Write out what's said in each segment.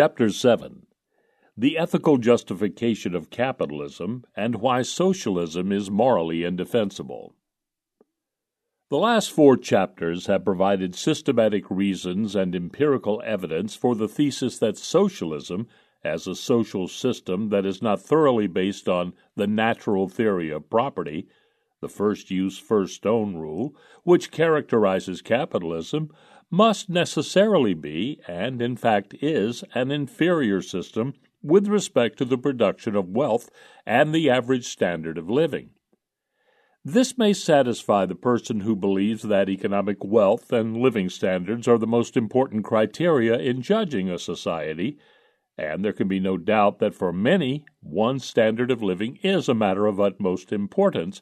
Chapter 7 The Ethical Justification of Capitalism and Why Socialism is Morally Indefensible. The last four chapters have provided systematic reasons and empirical evidence for the thesis that socialism, as a social system that is not thoroughly based on the natural theory of property, the first use, first own rule, which characterizes capitalism, must necessarily be, and in fact is, an inferior system with respect to the production of wealth and the average standard of living. This may satisfy the person who believes that economic wealth and living standards are the most important criteria in judging a society, and there can be no doubt that for many, one standard of living is a matter of utmost importance,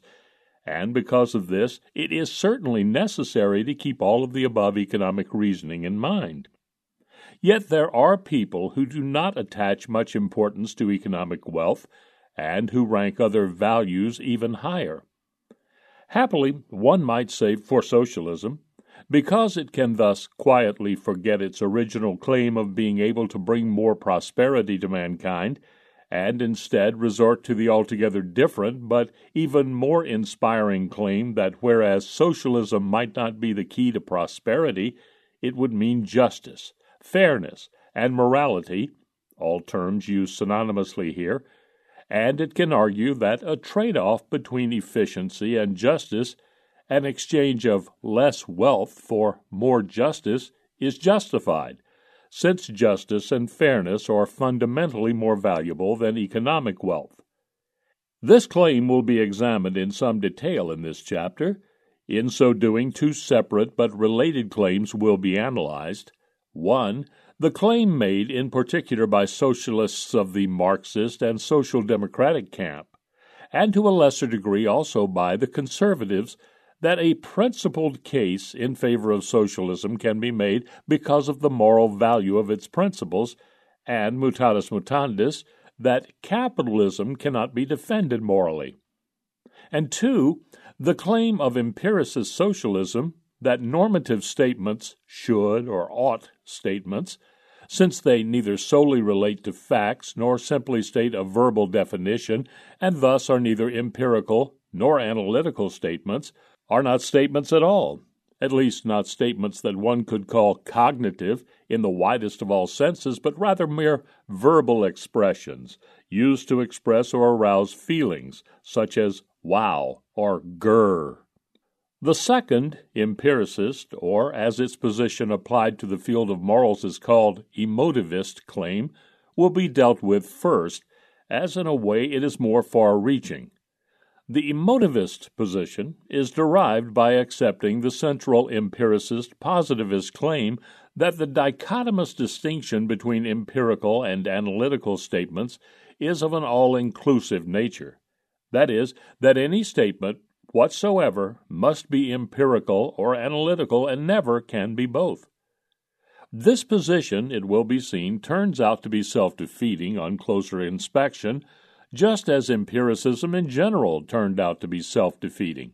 and because of this, it is certainly necessary to keep all of the above economic reasoning in mind. Yet there are people who do not attach much importance to economic wealth, and who rank other values even higher. Happily, one might say for socialism, because it can thus quietly forget its original claim of being able to bring more prosperity to mankind, and instead resort to the altogether different but even more inspiring claim that whereas socialism might not be the key to prosperity, it would mean justice, fairness, and morality, all terms used synonymously here and it can argue that a trade off between efficiency and justice, an exchange of less wealth for more justice, is justified, since justice and fairness are fundamentally more valuable than economic wealth. This claim will be examined in some detail in this chapter. In so doing, two separate but related claims will be analyzed. One, the claim made in particular by socialists of the Marxist and Social Democratic camp, and to a lesser degree also by the conservatives, that a principled case in favor of socialism can be made because of the moral value of its principles, and mutatis mutandis, that capitalism cannot be defended morally. And two, the claim of empiricist socialism that normative statements should or ought statements since they neither solely relate to facts nor simply state a verbal definition, and thus are neither empirical nor analytical statements, are not statements at all, at least not statements that one could call cognitive in the widest of all senses, but rather mere verbal expressions used to express or arouse feelings, such as wow or grr. The second, empiricist, or as its position applied to the field of morals is called, emotivist claim, will be dealt with first, as in a way it is more far reaching. The emotivist position is derived by accepting the central empiricist positivist claim that the dichotomous distinction between empirical and analytical statements is of an all inclusive nature. That is, that any statement whatsoever must be empirical or analytical and never can be both. This position, it will be seen, turns out to be self defeating on closer inspection, just as empiricism in general turned out to be self defeating.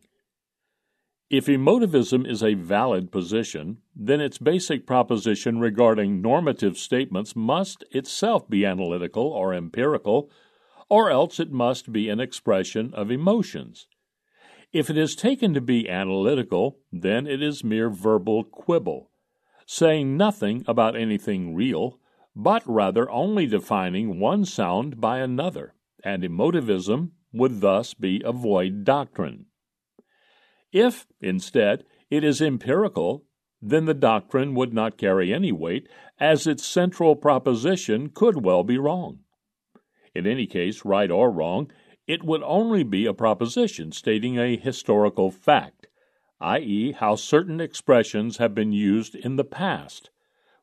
If emotivism is a valid position, then its basic proposition regarding normative statements must itself be analytical or empirical, or else it must be an expression of emotions. If it is taken to be analytical, then it is mere verbal quibble, saying nothing about anything real, but rather only defining one sound by another, and emotivism would thus be a void doctrine. If, instead, it is empirical, then the doctrine would not carry any weight, as its central proposition could well be wrong. In any case, right or wrong, it would only be a proposition stating a historical fact, i.e., how certain expressions have been used in the past,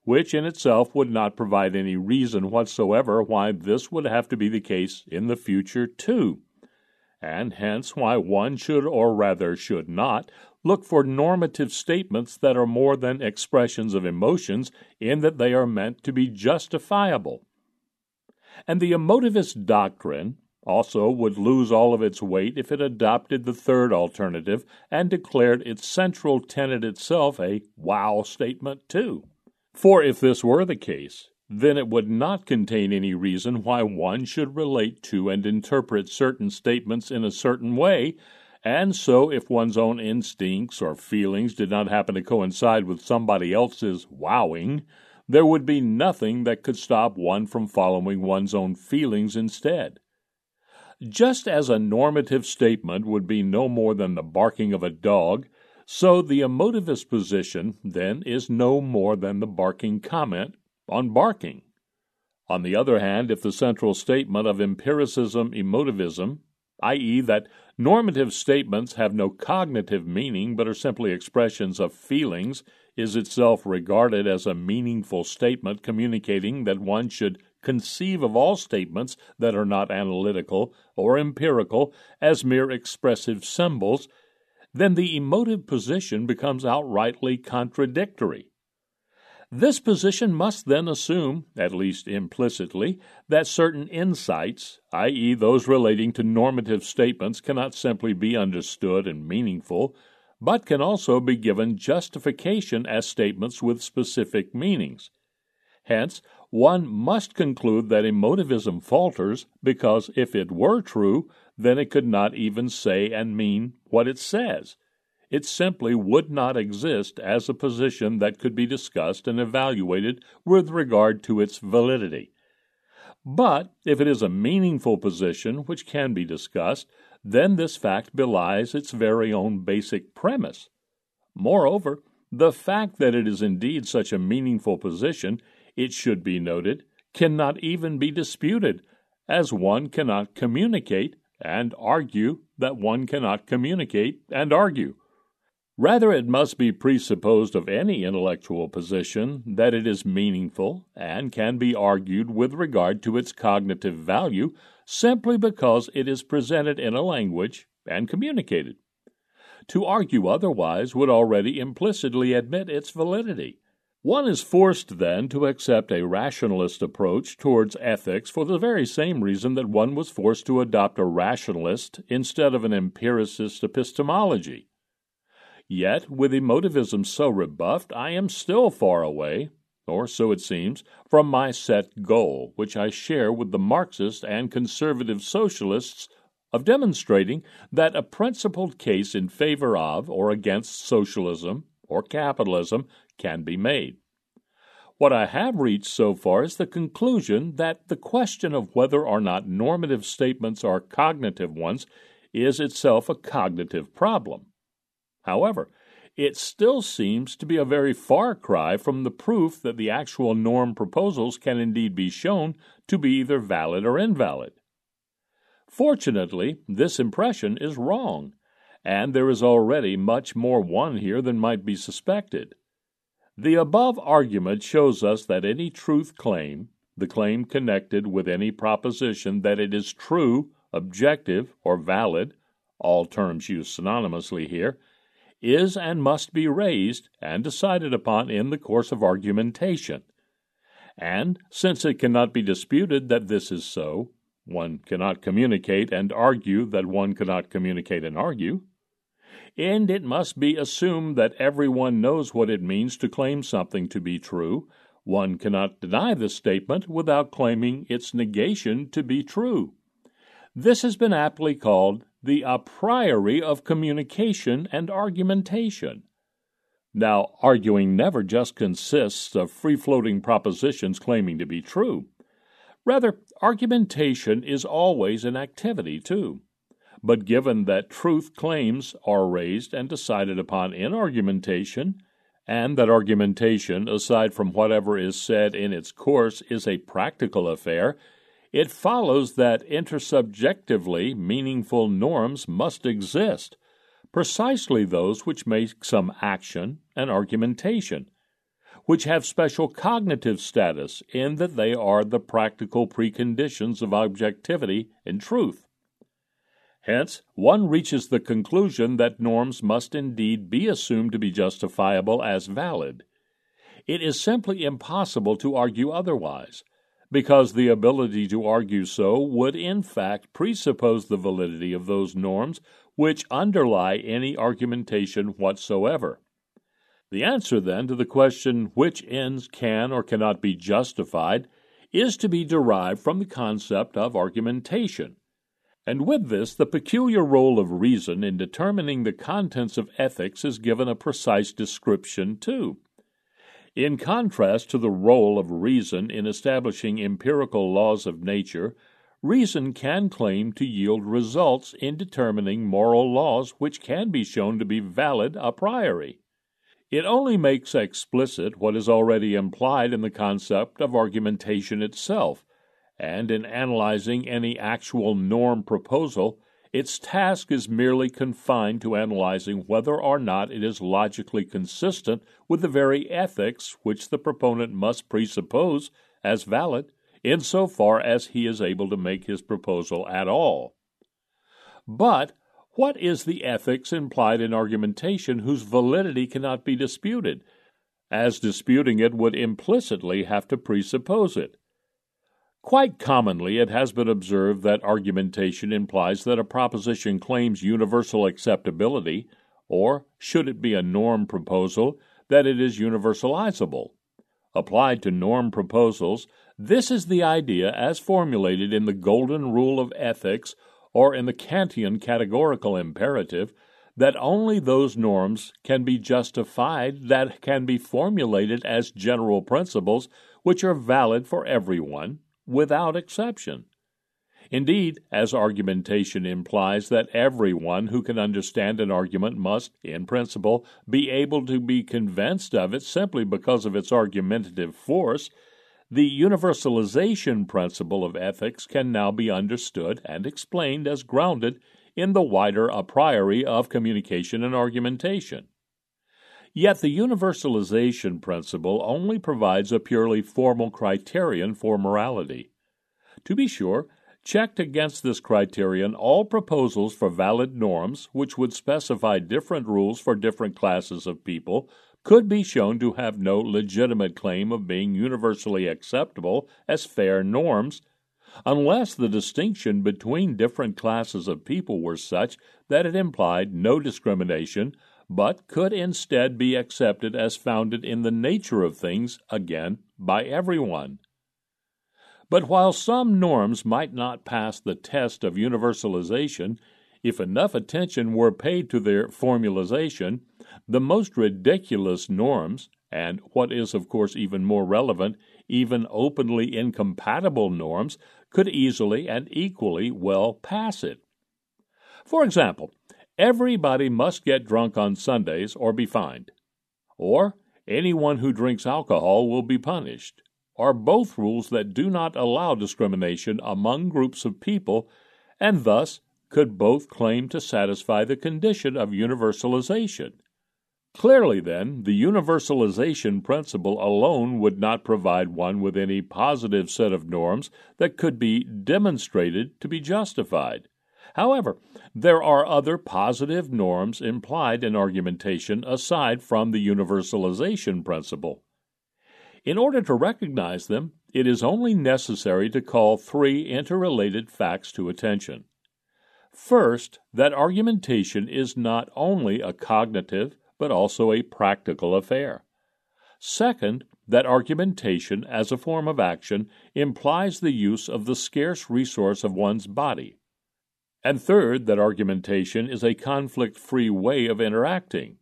which in itself would not provide any reason whatsoever why this would have to be the case in the future too, and hence why one should, or rather should not, look for normative statements that are more than expressions of emotions in that they are meant to be justifiable. And the emotivist doctrine also would lose all of its weight if it adopted the third alternative and declared its central tenet itself a wow statement, too. For if this were the case, then it would not contain any reason why one should relate to and interpret certain statements in a certain way, and so if one's own instincts or feelings did not happen to coincide with somebody else's wowing, there would be nothing that could stop one from following one's own feelings instead. Just as a normative statement would be no more than the barking of a dog, so the emotivist position, then, is no more than the barking comment on barking. On the other hand, if the central statement of empiricism emotivism, i.e., that normative statements have no cognitive meaning but are simply expressions of feelings, is itself regarded as a meaningful statement communicating that one should conceive of all statements that are not analytical or empirical as mere expressive symbols, then the emotive position becomes outrightly contradictory. This position must then assume, at least implicitly, that certain insights, i.e., those relating to normative statements, cannot simply be understood and meaningful, but can also be given justification as statements with specific meanings. Hence, one must conclude that emotivism falters because if it were true, then it could not even say and mean what it says it simply would not exist as a position that could be discussed and evaluated with regard to its validity. But if it is a meaningful position which can be discussed, then this fact belies its very own basic premise. Moreover, the fact that it is indeed such a meaningful position, it should be noted, cannot even be disputed, as one cannot communicate and argue that one cannot communicate and argue. Rather, it must be presupposed of any intellectual position that it is meaningful and can be argued with regard to its cognitive value simply because it is presented in a language and communicated. To argue otherwise would already implicitly admit its validity. One is forced then to accept a rationalist approach towards ethics for the very same reason that one was forced to adopt a rationalist instead of an empiricist epistemology. Yet, with emotivism so rebuffed, I am still far away, or so it seems, from my set goal, which I share with the Marxist and conservative socialists, of demonstrating that a principled case in favor of or against socialism or capitalism can be made. What I have reached so far is the conclusion that the question of whether or not normative statements are cognitive ones is itself a cognitive problem. However, it still seems to be a very far cry from the proof that the actual norm proposals can indeed be shown to be either valid or invalid. Fortunately, this impression is wrong, and there is already much more won here than might be suspected. The above argument shows us that any truth claim, the claim connected with any proposition that it is true, objective, or valid, all terms used synonymously here, is and must be raised and decided upon in the course of argumentation. And since it cannot be disputed that this is so, one cannot communicate and argue that one cannot communicate and argue. And it must be assumed that everyone knows what it means to claim something to be true. One cannot deny the statement without claiming its negation to be true. This has been aptly called the a priori of communication and argumentation. Now, arguing never just consists of free floating propositions claiming to be true. Rather, argumentation is always an activity, too. But given that truth claims are raised and decided upon in argumentation, and that argumentation, aside from whatever is said in its course, is a practical affair, it follows that intersubjectively meaningful norms must exist, precisely those which make some action an argumentation, which have special cognitive status in that they are the practical preconditions of objectivity and truth. Hence, one reaches the conclusion that norms must indeed be assumed to be justifiable as valid. It is simply impossible to argue otherwise because the ability to argue so would in fact presuppose the validity of those norms which underlie any argumentation whatsoever. The answer, then, to the question which ends can or cannot be justified is to be derived from the concept of argumentation. And with this, the peculiar role of reason in determining the contents of ethics is given a precise description, too. In contrast to the role of reason in establishing empirical laws of nature, reason can claim to yield results in determining moral laws which can be shown to be valid a priori. It only makes explicit what is already implied in the concept of argumentation itself, and in analyzing any actual norm proposal, its task is merely confined to analyzing whether or not it is logically consistent with the very ethics which the proponent must presuppose as valid, in so far as he is able to make his proposal at all. But what is the ethics implied in argumentation whose validity cannot be disputed, as disputing it would implicitly have to presuppose it? Quite commonly, it has been observed that argumentation implies that a proposition claims universal acceptability, or, should it be a norm proposal, that it is universalizable. Applied to norm proposals, this is the idea as formulated in the Golden Rule of Ethics or in the Kantian categorical imperative, that only those norms can be justified that can be formulated as general principles which are valid for everyone, without exception. Indeed, as argumentation implies that everyone who can understand an argument must, in principle, be able to be convinced of it simply because of its argumentative force, the universalization principle of ethics can now be understood and explained as grounded in the wider a priori of communication and argumentation. Yet the universalization principle only provides a purely formal criterion for morality. To be sure, checked against this criterion, all proposals for valid norms, which would specify different rules for different classes of people, could be shown to have no legitimate claim of being universally acceptable as fair norms, unless the distinction between different classes of people were such that it implied no discrimination, but could instead be accepted as founded in the nature of things, again, by everyone. But while some norms might not pass the test of universalization, if enough attention were paid to their formalization, the most ridiculous norms, and what is, of course, even more relevant, even openly incompatible norms, could easily and equally well pass it. For example, everybody must get drunk on Sundays or be fined, or anyone who drinks alcohol will be punished, are both rules that do not allow discrimination among groups of people and thus could both claim to satisfy the condition of universalization. Clearly, then, the universalization principle alone would not provide one with any positive set of norms that could be demonstrated to be justified. However, there are other positive norms implied in argumentation aside from the universalization principle. In order to recognize them, it is only necessary to call three interrelated facts to attention. First, that argumentation is not only a cognitive, but also a practical affair. Second, that argumentation as a form of action implies the use of the scarce resource of one's body. And third, that argumentation is a conflict free way of interacting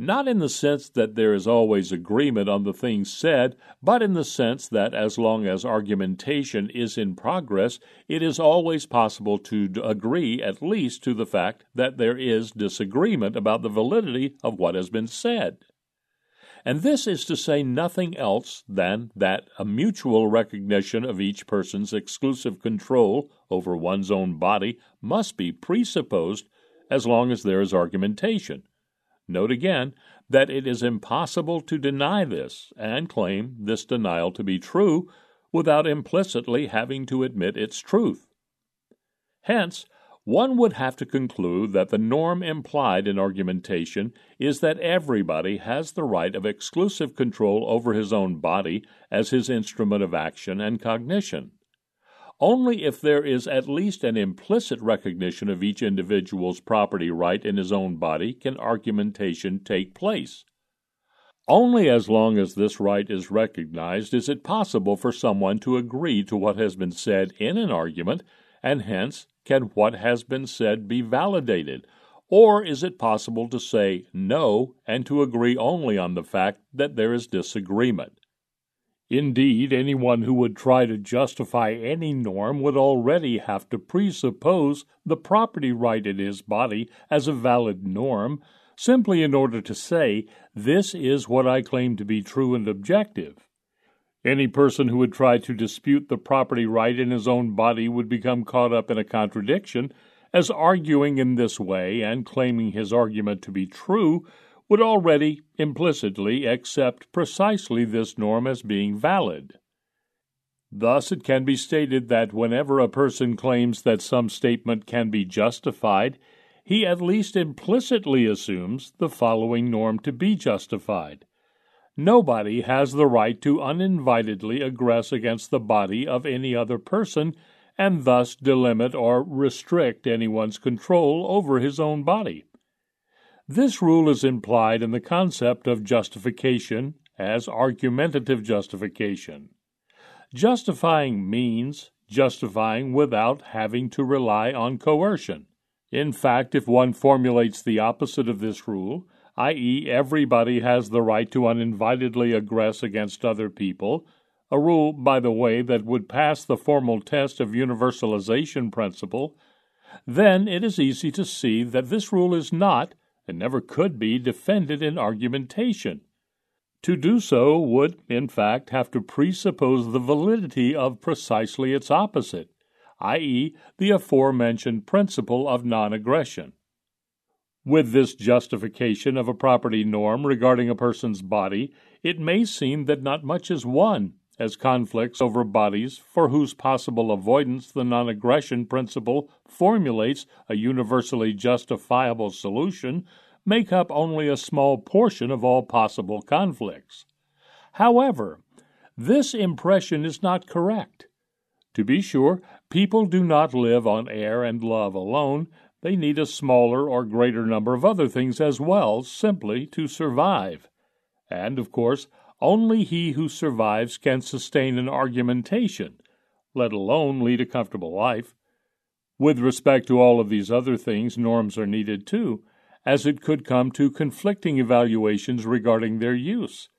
not in the sense that there is always agreement on the things said, but in the sense that as long as argumentation is in progress, it is always possible to agree at least to the fact that there is disagreement about the validity of what has been said. And this is to say nothing else than that a mutual recognition of each person's exclusive control over one's own body must be presupposed as long as there is argumentation. Note again that it is impossible to deny this and claim this denial to be true without implicitly having to admit its truth. Hence, one would have to conclude that the norm implied in argumentation is that everybody has the right of exclusive control over his own body as his instrument of action and cognition. Only if there is at least an implicit recognition of each individual's property right in his own body can argumentation take place. Only as long as this right is recognized is it possible for someone to agree to what has been said in an argument, and hence can what has been said be validated, or is it possible to say no and to agree only on the fact that there is disagreement? Indeed, anyone who would try to justify any norm would already have to presuppose the property right in his body as a valid norm, simply in order to say, This is what I claim to be true and objective. Any person who would try to dispute the property right in his own body would become caught up in a contradiction, as arguing in this way and claiming his argument to be true would already implicitly accept precisely this norm as being valid. Thus, it can be stated that whenever a person claims that some statement can be justified, he at least implicitly assumes the following norm to be justified. Nobody has the right to uninvitedly aggress against the body of any other person and thus delimit or restrict anyone's control over his own body. This rule is implied in the concept of justification as argumentative justification. Justifying means justifying without having to rely on coercion. In fact, if one formulates the opposite of this rule, i.e., everybody has the right to uninvitedly aggress against other people, a rule, by the way, that would pass the formal test of universalization principle, then it is easy to see that this rule is not and never could be defended in argumentation. To do so would, in fact, have to presuppose the validity of precisely its opposite, i.e., the aforementioned principle of non aggression. With this justification of a property norm regarding a person's body, it may seem that not much is won as conflicts over bodies for whose possible avoidance the non aggression principle formulates a universally justifiable solution make up only a small portion of all possible conflicts. However, this impression is not correct. To be sure, people do not live on air and love alone. They need a smaller or greater number of other things as well, simply to survive. And, of course, only he who survives can sustain an argumentation, let alone lead a comfortable life. With respect to all of these other things, norms are needed too, as it could come to conflicting evaluations regarding their use.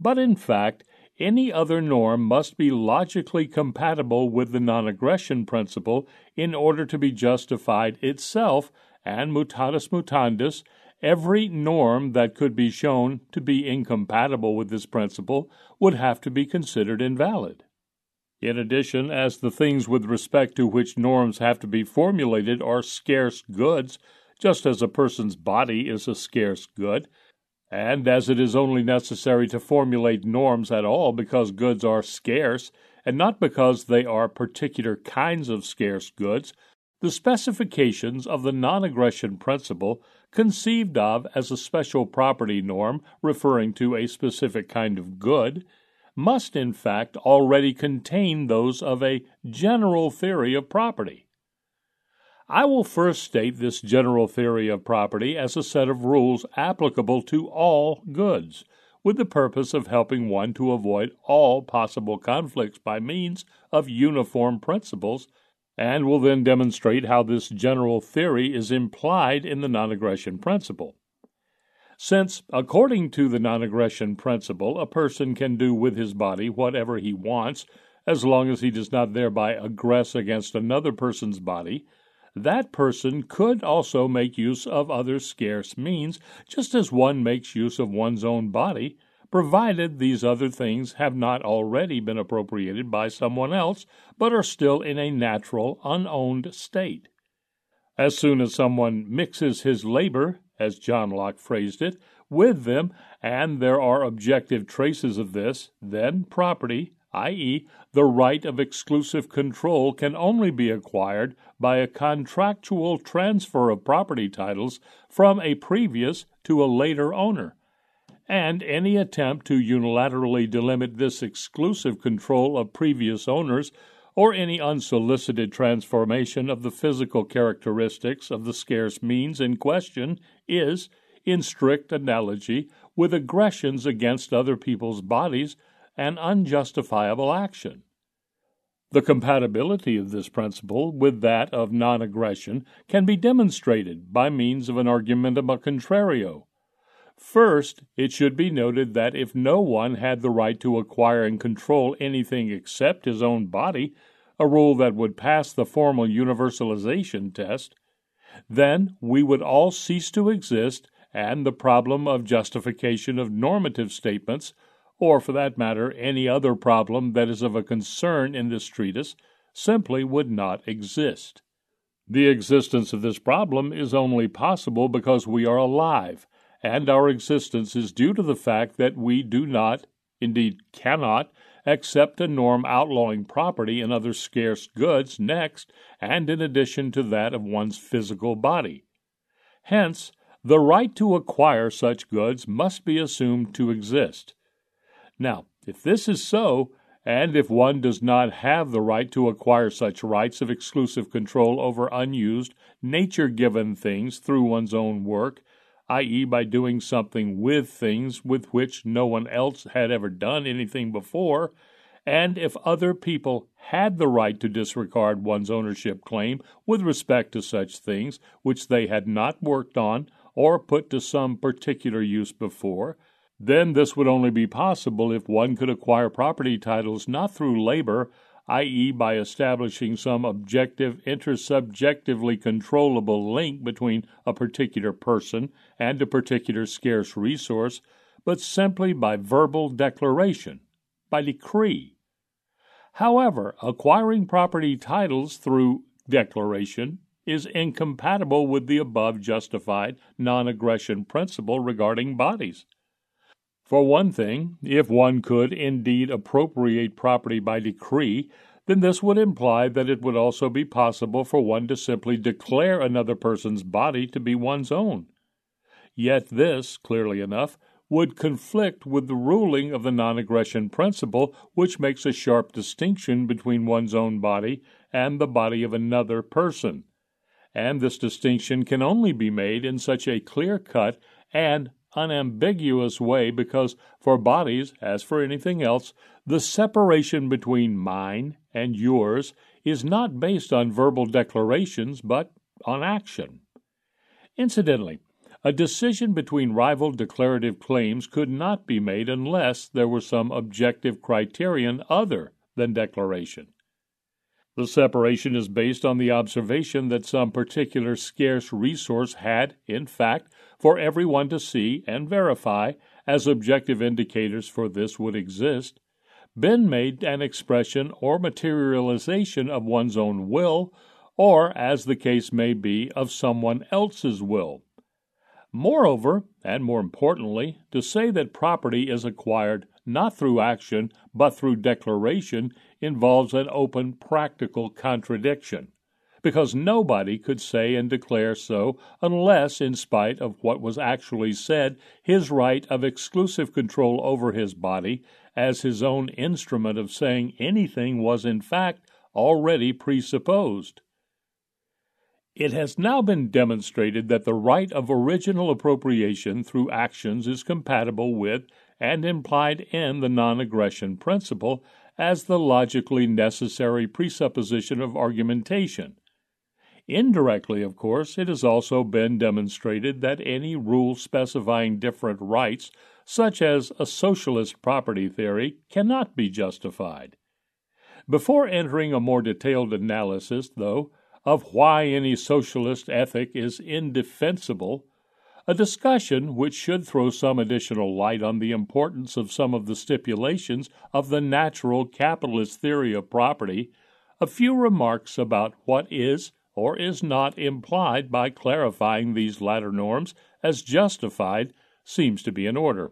But in fact, any other norm must be logically compatible with the non aggression principle in order to be justified itself, and mutatis mutandis, every norm that could be shown to be incompatible with this principle would have to be considered invalid. In addition, as the things with respect to which norms have to be formulated are scarce goods, just as a person's body is a scarce good, and as it is only necessary to formulate norms at all because goods are scarce, and not because they are particular kinds of scarce goods, the specifications of the non aggression principle conceived of as a special property norm referring to a specific kind of good, must in fact already contain those of a general theory of property. I will first state this general theory of property as a set of rules applicable to all goods, with the purpose of helping one to avoid all possible conflicts by means of uniform principles and will then demonstrate how this general theory is implied in the non aggression principle. Since, according to the non aggression principle, a person can do with his body whatever he wants as long as he does not thereby aggress against another person's body, that person could also make use of other scarce means, just as one makes use of one's own body, provided these other things have not already been appropriated by someone else, but are still in a natural, unowned state. As soon as someone mixes his labor, as John Locke phrased it, with them, and there are objective traces of this, then property, i.e., the right of exclusive control, can only be acquired by a contractual transfer of property titles from a previous to a later owner and any attempt to unilaterally delimit this exclusive control of previous owners or any unsolicited transformation of the physical characteristics of the scarce means in question is, in strict analogy, with aggressions against other people's bodies an unjustifiable action. The compatibility of this principle with that of non aggression can be demonstrated by means of an argumentum a contrario. First, it should be noted that if no one had the right to acquire and control anything except his own body, a rule that would pass the formal universalization test, then we would all cease to exist and the problem of justification of normative statements, or for that matter any other problem that is of a concern in this treatise, simply would not exist. The existence of this problem is only possible because we are alive, and our existence is due to the fact that we do not, indeed cannot, accept a norm outlawing property and other scarce goods next and in addition to that of one's physical body. Hence, the right to acquire such goods must be assumed to exist. Now, if this is so, and if one does not have the right to acquire such rights of exclusive control over unused, nature given things through one's own work, i.e., by doing something with things with which no one else had ever done anything before, and if other people had the right to disregard one's ownership claim with respect to such things which they had not worked on or put to some particular use before, then this would only be possible if one could acquire property titles not through labor, i.e., by establishing some objective, intersubjectively controllable link between a particular person and a particular scarce resource, but simply by verbal declaration, by decree. However, acquiring property titles through declaration is incompatible with the above justified non aggression principle regarding bodies. For one thing, if one could indeed appropriate property by decree, then this would imply that it would also be possible for one to simply declare another person's body to be one's own. Yet this, clearly enough, would conflict with the ruling of the non aggression principle, which makes a sharp distinction between one's own body and the body of another person. And this distinction can only be made in such a clear cut and unambiguous way because for bodies, as for anything else, the separation between mine and yours is not based on verbal declarations but on action. Incidentally, a decision between rival declarative claims could not be made unless there were some objective criterion other than declaration. The separation is based on the observation that some particular scarce resource had, in fact, for everyone to see and verify, as objective indicators for this would exist, been made an expression or materialization of one's own will, or, as the case may be, of someone else's will. Moreover, and more importantly, to say that property is acquired not through action but through declaration involves an open practical contradiction because nobody could say and declare so unless, in spite of what was actually said, his right of exclusive control over his body, as his own instrument of saying anything, was in fact already presupposed. It has now been demonstrated that the right of original appropriation through actions is compatible with and implied in the non aggression principle as the logically necessary presupposition of argumentation, Indirectly, of course, it has also been demonstrated that any rule specifying different rights, such as a socialist property theory, cannot be justified. Before entering a more detailed analysis, though, of why any socialist ethic is indefensible, a discussion which should throw some additional light on the importance of some of the stipulations of the natural capitalist theory of property, a few remarks about what is or is not implied by clarifying these latter norms as justified seems to be in order.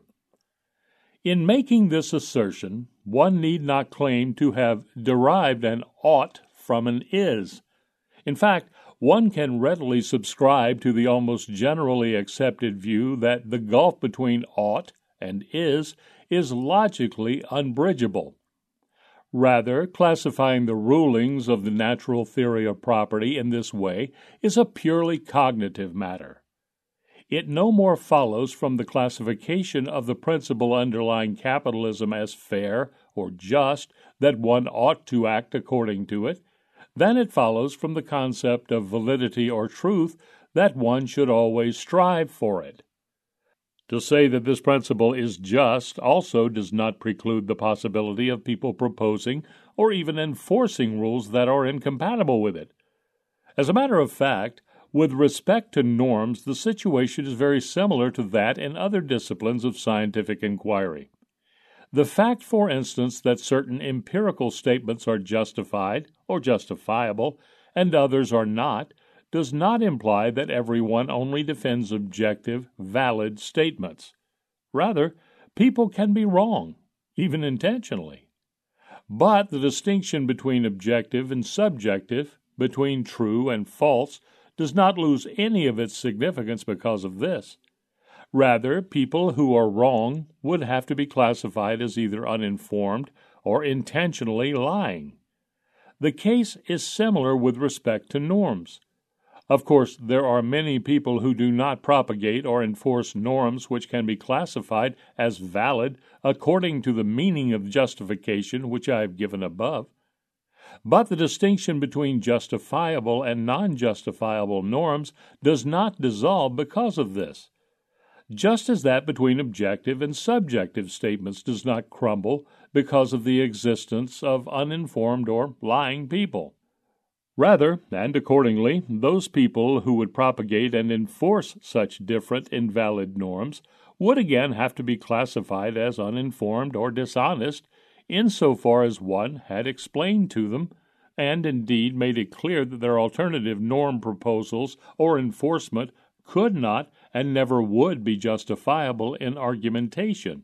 In making this assertion, one need not claim to have derived an ought from an is. In fact, one can readily subscribe to the almost generally accepted view that the gulf between ought and is is logically unbridgeable. Rather, classifying the rulings of the natural theory of property in this way is a purely cognitive matter. it no more follows from the classification of the principle underlying capitalism as fair or just that one ought to act according to it than it follows from the concept of validity or truth that one should always strive for it. To say that this principle is just also does not preclude the possibility of people proposing or even enforcing rules that are incompatible with it. As a matter of fact, with respect to norms, the situation is very similar to that in other disciplines of scientific inquiry. The fact, for instance, that certain empirical statements are justified or justifiable and others are not does not imply that everyone only defends objective, valid statements. Rather, people can be wrong, even intentionally. But the distinction between objective and subjective, between true and false, does not lose any of its significance because of this. Rather, people who are wrong would have to be classified as either uninformed or intentionally lying. The case is similar with respect to norms. Of course, there are many people who do not propagate or enforce norms which can be classified as valid according to the meaning of justification which I have given above. But the distinction between justifiable and non justifiable norms does not dissolve because of this just as that between objective and subjective statements does not crumble because of the existence of uninformed or lying people. Rather, and accordingly, those people who would propagate and enforce such different invalid norms would again have to be classified as uninformed or dishonest insofar as one had explained to them and indeed made it clear that their alternative norm proposals or enforcement could not and never would be justifiable in argumentation.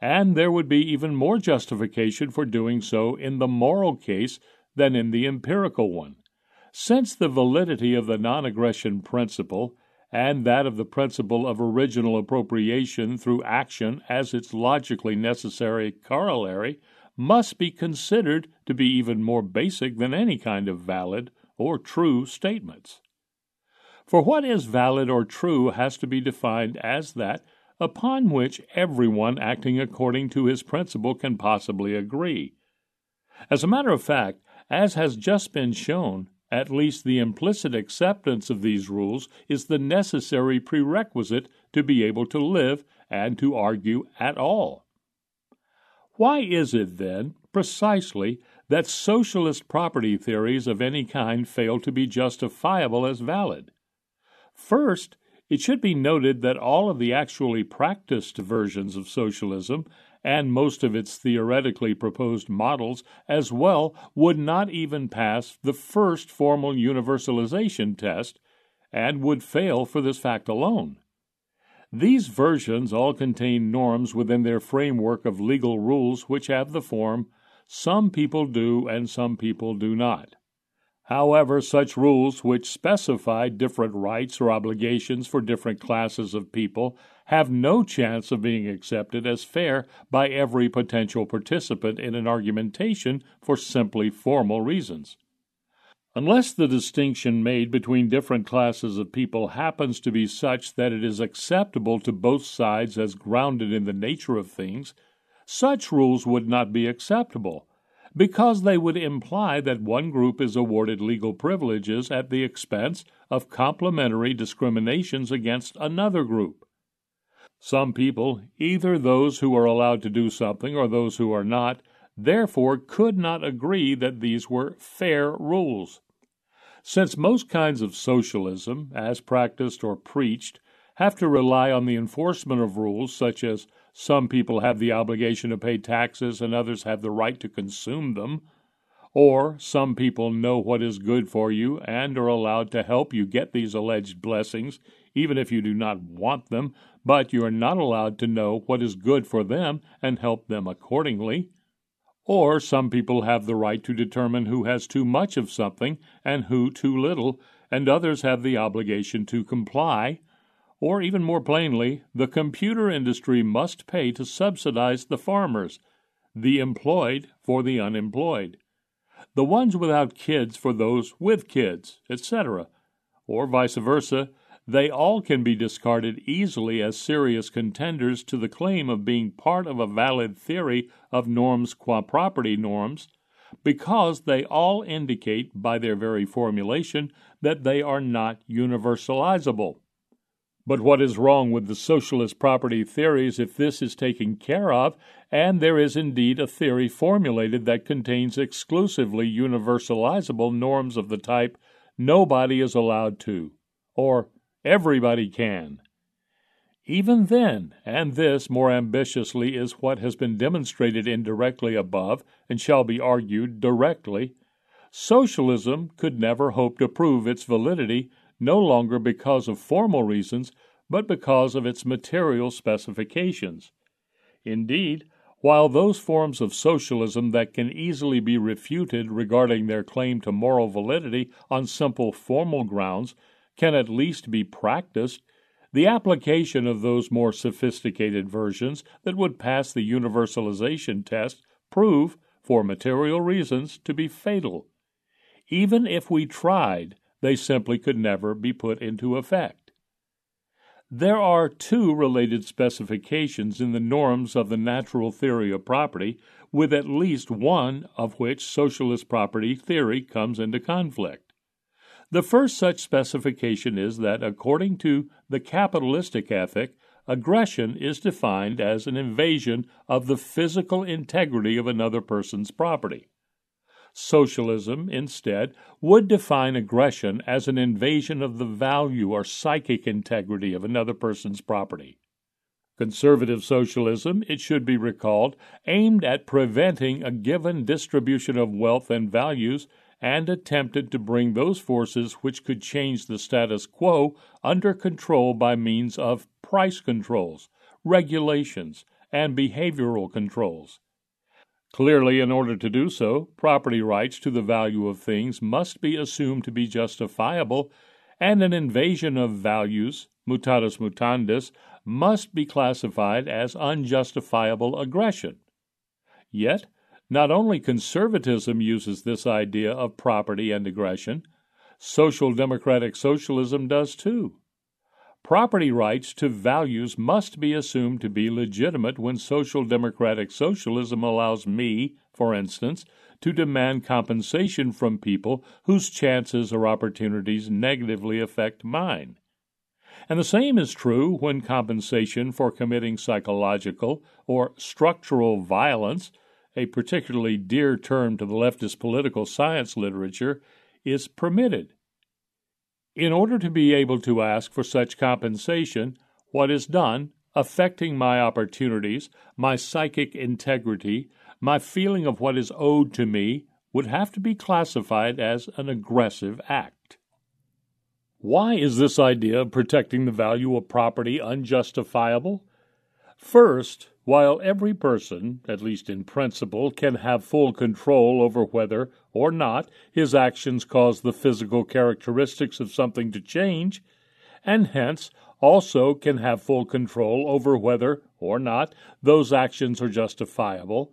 And there would be even more justification for doing so in the moral case than in the empirical one, since the validity of the non aggression principle and that of the principle of original appropriation through action as its logically necessary corollary must be considered to be even more basic than any kind of valid or true statements. For what is valid or true has to be defined as that upon which everyone acting according to his principle can possibly agree. As a matter of fact, as has just been shown, at least the implicit acceptance of these rules is the necessary prerequisite to be able to live and to argue at all. Why is it, then, precisely, that socialist property theories of any kind fail to be justifiable as valid? First, it should be noted that all of the actually practiced versions of socialism and most of its theoretically proposed models as well would not even pass the first formal universalization test and would fail for this fact alone. These versions all contain norms within their framework of legal rules which have the form some people do and some people do not. However, such rules which specify different rights or obligations for different classes of people have no chance of being accepted as fair by every potential participant in an argumentation for simply formal reasons. Unless the distinction made between different classes of people happens to be such that it is acceptable to both sides as grounded in the nature of things, such rules would not be acceptable because they would imply that one group is awarded legal privileges at the expense of complementary discriminations against another group. Some people, either those who are allowed to do something or those who are not, therefore could not agree that these were fair rules. Since most kinds of socialism, as practiced or preached, have to rely on the enforcement of rules such as some people have the obligation to pay taxes and others have the right to consume them. Or some people know what is good for you and are allowed to help you get these alleged blessings, even if you do not want them, but you are not allowed to know what is good for them and help them accordingly. Or some people have the right to determine who has too much of something and who too little, and others have the obligation to comply or even more plainly, the computer industry must pay to subsidize the farmers, the employed for the unemployed, the ones without kids for those with kids, etc., or vice versa, they all can be discarded easily as serious contenders to the claim of being part of a valid theory of norms qua property norms, because they all indicate by their very formulation that they are not universalizable. But what is wrong with the socialist property theories if this is taken care of, and there is indeed a theory formulated that contains exclusively universalizable norms of the type nobody is allowed to, or everybody can? Even then, and this more ambitiously is what has been demonstrated indirectly above and shall be argued directly, socialism could never hope to prove its validity no longer because of formal reasons, but because of its material specifications. Indeed, while those forms of socialism that can easily be refuted regarding their claim to moral validity on simple formal grounds can at least be practiced, the application of those more sophisticated versions that would pass the universalization test prove, for material reasons, to be fatal. Even if we tried, they simply could never be put into effect. There are two related specifications in the norms of the natural theory of property, with at least one of which socialist property theory comes into conflict. The first such specification is that, according to the capitalistic ethic, aggression is defined as an invasion of the physical integrity of another person's property. Socialism, instead, would define aggression as an invasion of the value or psychic integrity of another person's property. Conservative socialism, it should be recalled, aimed at preventing a given distribution of wealth and values and attempted to bring those forces which could change the status quo under control by means of price controls, regulations, and behavioral controls. Clearly, in order to do so, property rights to the value of things must be assumed to be justifiable, and an invasion of values, mutatis mutandis, must be classified as unjustifiable aggression. Yet, not only conservatism uses this idea of property and aggression, social democratic socialism does too. Property rights to values must be assumed to be legitimate when social democratic socialism allows me, for instance, to demand compensation from people whose chances or opportunities negatively affect mine. And the same is true when compensation for committing psychological or structural violence, a particularly dear term to the leftist political science literature, is permitted. In order to be able to ask for such compensation, what is done, affecting my opportunities, my psychic integrity, my feeling of what is owed to me, would have to be classified as an aggressive act. Why is this idea of protecting the value of property unjustifiable? First, while every person, at least in principle, can have full control over whether or not his actions cause the physical characteristics of something to change, and hence also can have full control over whether or not those actions are justifiable,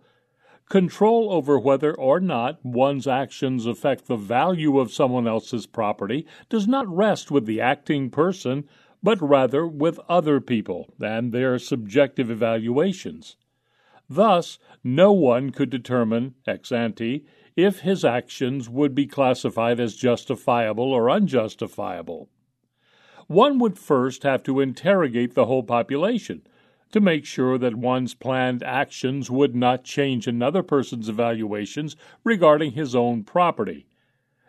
control over whether or not one's actions affect the value of someone else's property does not rest with the acting person but rather with other people and their subjective evaluations. Thus, no one could determine ex ante if his actions would be classified as justifiable or unjustifiable. One would first have to interrogate the whole population to make sure that one's planned actions would not change another person's evaluations regarding his own property.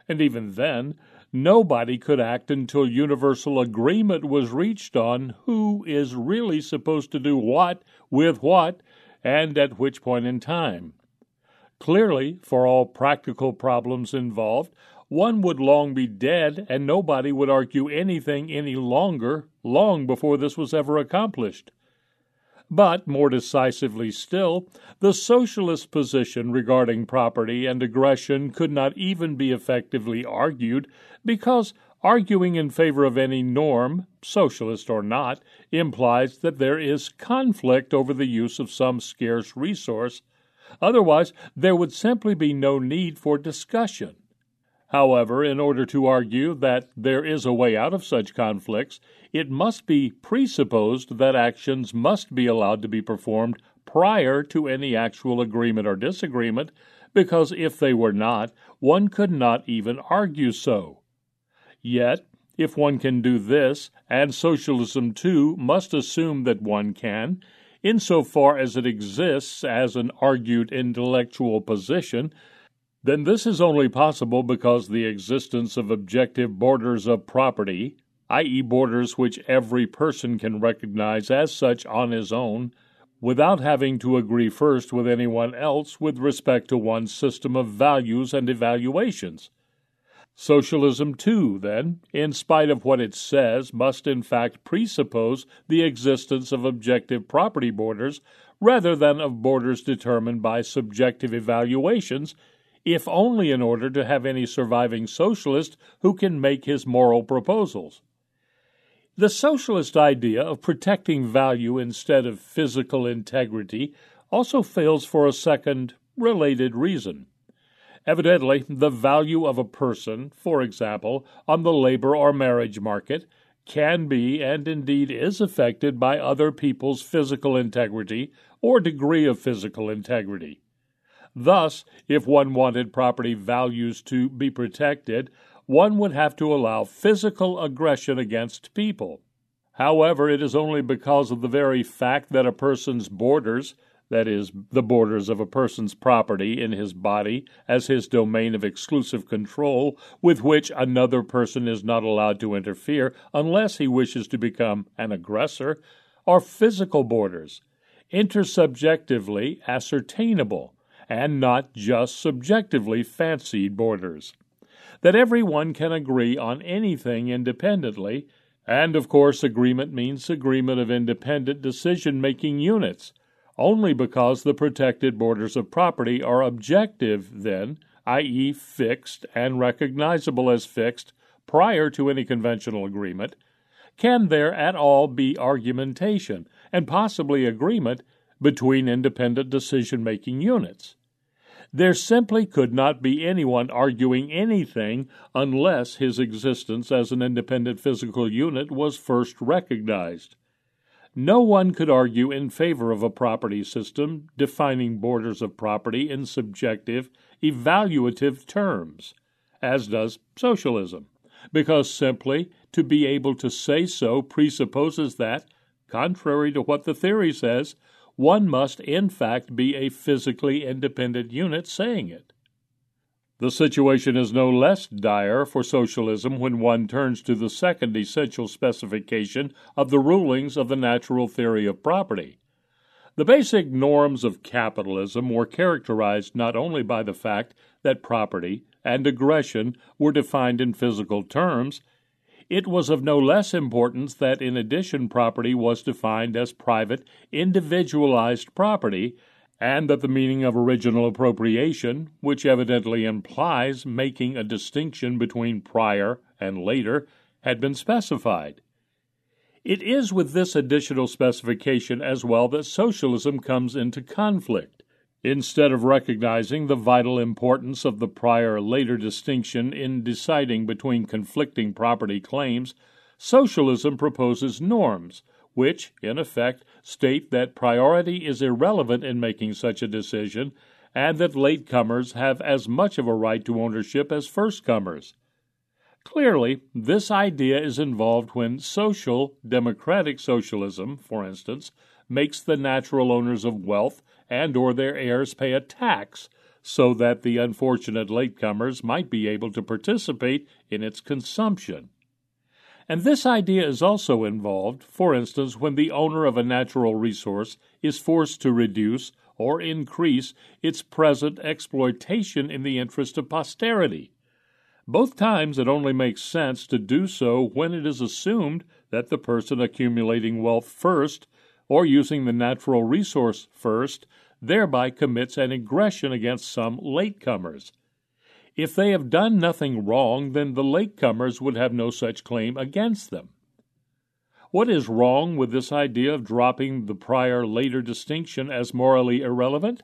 And even then, nobody could act until universal agreement was reached on who is really supposed to do what, with what, and at which point in time. Clearly, for all practical problems involved, one would long be dead and nobody would argue anything any longer long before this was ever accomplished. But, more decisively still, the socialist position regarding property and aggression could not even be effectively argued because arguing in favor of any norm, socialist or not, implies that there is conflict over the use of some scarce resource. Otherwise, there would simply be no need for discussion. However, in order to argue that there is a way out of such conflicts, it must be presupposed that actions must be allowed to be performed prior to any actual agreement or disagreement, because if they were not, one could not even argue so. Yet, if one can do this, and socialism too must assume that one can, insofar as it exists as an argued intellectual position, then this is only possible because the existence of objective borders of property, i.e., borders which every person can recognize as such on his own, without having to agree first with anyone else with respect to one's system of values and evaluations. Socialism, too, then, in spite of what it says, must in fact presuppose the existence of objective property borders rather than of borders determined by subjective evaluations if only in order to have any surviving socialist who can make his moral proposals. The socialist idea of protecting value instead of physical integrity also fails for a second, related reason. Evidently, the value of a person, for example, on the labor or marriage market, can be and indeed is affected by other people's physical integrity or degree of physical integrity. Thus, if one wanted property values to be protected, one would have to allow physical aggression against people. However, it is only because of the very fact that a person's borders, that is, the borders of a person's property in his body as his domain of exclusive control, with which another person is not allowed to interfere unless he wishes to become an aggressor, are physical borders, intersubjectively ascertainable and not just subjectively fancied borders. That everyone can agree on anything independently, and of course, agreement means agreement of independent decision making units, only because the protected borders of property are objective, then, i.e., fixed and recognizable as fixed prior to any conventional agreement, can there at all be argumentation, and possibly agreement, between independent decision making units. There simply could not be anyone arguing anything unless his existence as an independent physical unit was first recognized. No one could argue in favor of a property system defining borders of property in subjective, evaluative terms, as does socialism, because simply to be able to say so presupposes that, contrary to what the theory says, one must in fact be a physically independent unit saying it. The situation is no less dire for socialism when one turns to the second essential specification of the rulings of the natural theory of property. The basic norms of capitalism were characterized not only by the fact that property and aggression were defined in physical terms, it was of no less importance that in addition property was defined as private, individualized property, and that the meaning of original appropriation, which evidently implies making a distinction between prior and later, had been specified. It is with this additional specification as well that socialism comes into conflict. Instead of recognizing the vital importance of the prior later distinction in deciding between conflicting property claims, socialism proposes norms, which, in effect, state that priority is irrelevant in making such a decision, and that latecomers have as much of a right to ownership as firstcomers. Clearly, this idea is involved when social, democratic socialism, for instance, makes the natural owners of wealth and or their heirs pay a tax so that the unfortunate latecomers might be able to participate in its consumption. And this idea is also involved, for instance, when the owner of a natural resource is forced to reduce or increase its present exploitation in the interest of posterity. Both times it only makes sense to do so when it is assumed that the person accumulating wealth first or using the natural resource first, thereby commits an aggression against some latecomers. If they have done nothing wrong, then the latecomers would have no such claim against them. What is wrong with this idea of dropping the prior later distinction as morally irrelevant?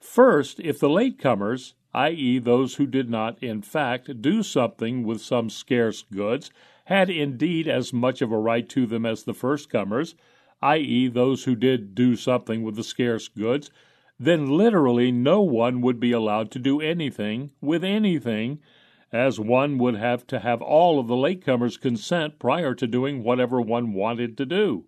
First, if the latecomers, i.e., those who did not, in fact, do something with some scarce goods, had indeed as much of a right to them as the first comers, i.e., those who did do something with the scarce goods, then literally no one would be allowed to do anything with anything, as one would have to have all of the latecomers consent prior to doing whatever one wanted to do.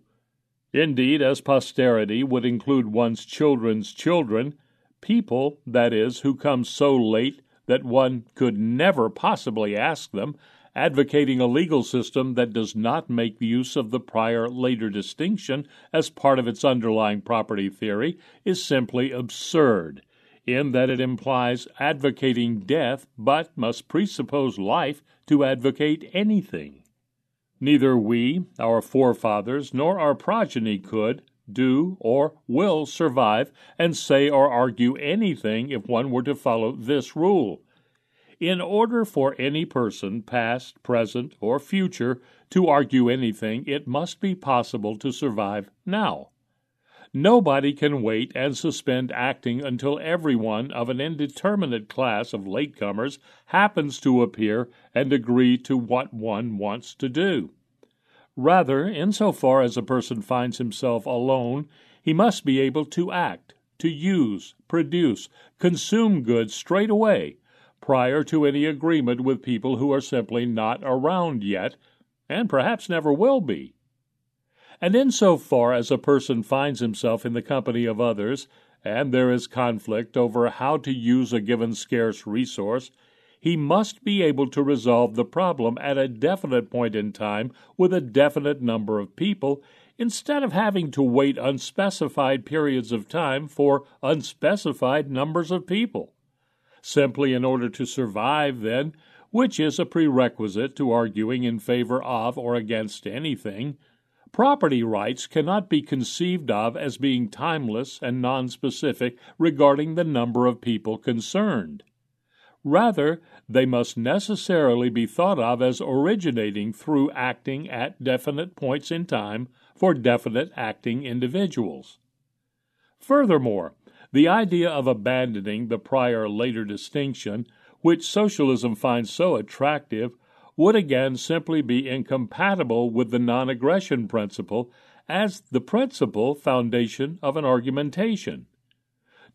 Indeed, as posterity would include one's children's children, people, that is, who come so late that one could never possibly ask them, advocating a legal system that does not make use of the prior later distinction as part of its underlying property theory is simply absurd, in that it implies advocating death but must presuppose life to advocate anything. Neither we, our forefathers, nor our progeny could, do, or will survive and say or argue anything if one were to follow this rule. In order for any person, past, present, or future, to argue anything, it must be possible to survive now. Nobody can wait and suspend acting until everyone of an indeterminate class of latecomers happens to appear and agree to what one wants to do. Rather, insofar as a person finds himself alone, he must be able to act, to use, produce, consume goods straight away, prior to any agreement with people who are simply not around yet, and perhaps never will be. And in so far as a person finds himself in the company of others, and there is conflict over how to use a given scarce resource, he must be able to resolve the problem at a definite point in time with a definite number of people instead of having to wait unspecified periods of time for unspecified numbers of people. Simply in order to survive, then, which is a prerequisite to arguing in favor of or against anything, property rights cannot be conceived of as being timeless and nonspecific regarding the number of people concerned. Rather, they must necessarily be thought of as originating through acting at definite points in time for definite acting individuals. Furthermore, the idea of abandoning the prior later distinction, which socialism finds so attractive, would again simply be incompatible with the non aggression principle as the principal foundation of an argumentation.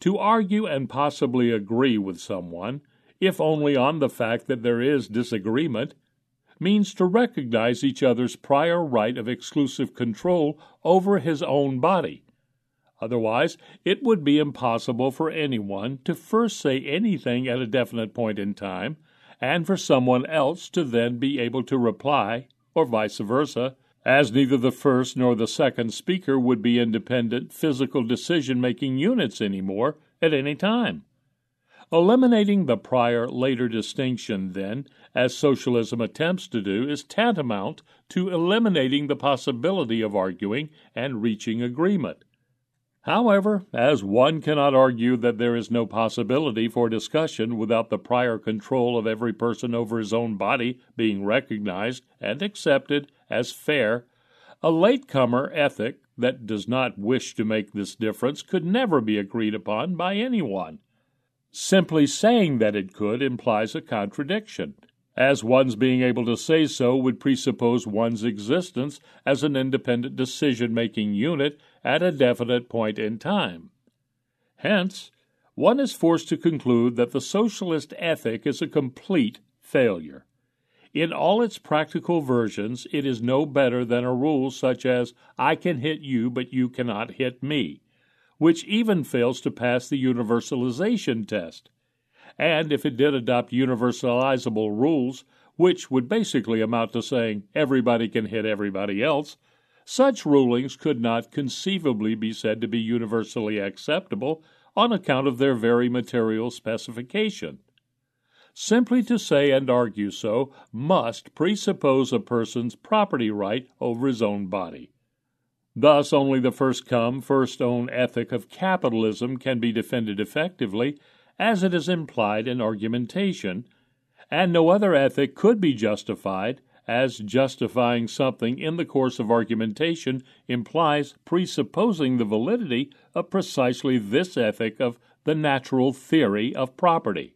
To argue and possibly agree with someone if only on the fact that there is disagreement, means to recognize each other's prior right of exclusive control over his own body. Otherwise, it would be impossible for anyone to first say anything at a definite point in time, and for someone else to then be able to reply, or vice versa, as neither the first nor the second speaker would be independent physical decision making units anymore at any time. Eliminating the prior later distinction, then, as socialism attempts to do, is tantamount to eliminating the possibility of arguing and reaching agreement. However, as one cannot argue that there is no possibility for discussion without the prior control of every person over his own body being recognized and accepted as fair, a latecomer ethic that does not wish to make this difference could never be agreed upon by anyone. Simply saying that it could implies a contradiction, as one's being able to say so would presuppose one's existence as an independent decision making unit at a definite point in time. Hence, one is forced to conclude that the socialist ethic is a complete failure. In all its practical versions, it is no better than a rule such as, I can hit you, but you cannot hit me which even fails to pass the universalization test. And if it did adopt universalizable rules, which would basically amount to saying everybody can hit everybody else, such rulings could not conceivably be said to be universally acceptable on account of their very material specification. Simply to say and argue so must presuppose a person's property right over his own body. Thus, only the first come, first own ethic of capitalism can be defended effectively, as it is implied in argumentation, and no other ethic could be justified, as justifying something in the course of argumentation implies presupposing the validity of precisely this ethic of the natural theory of property.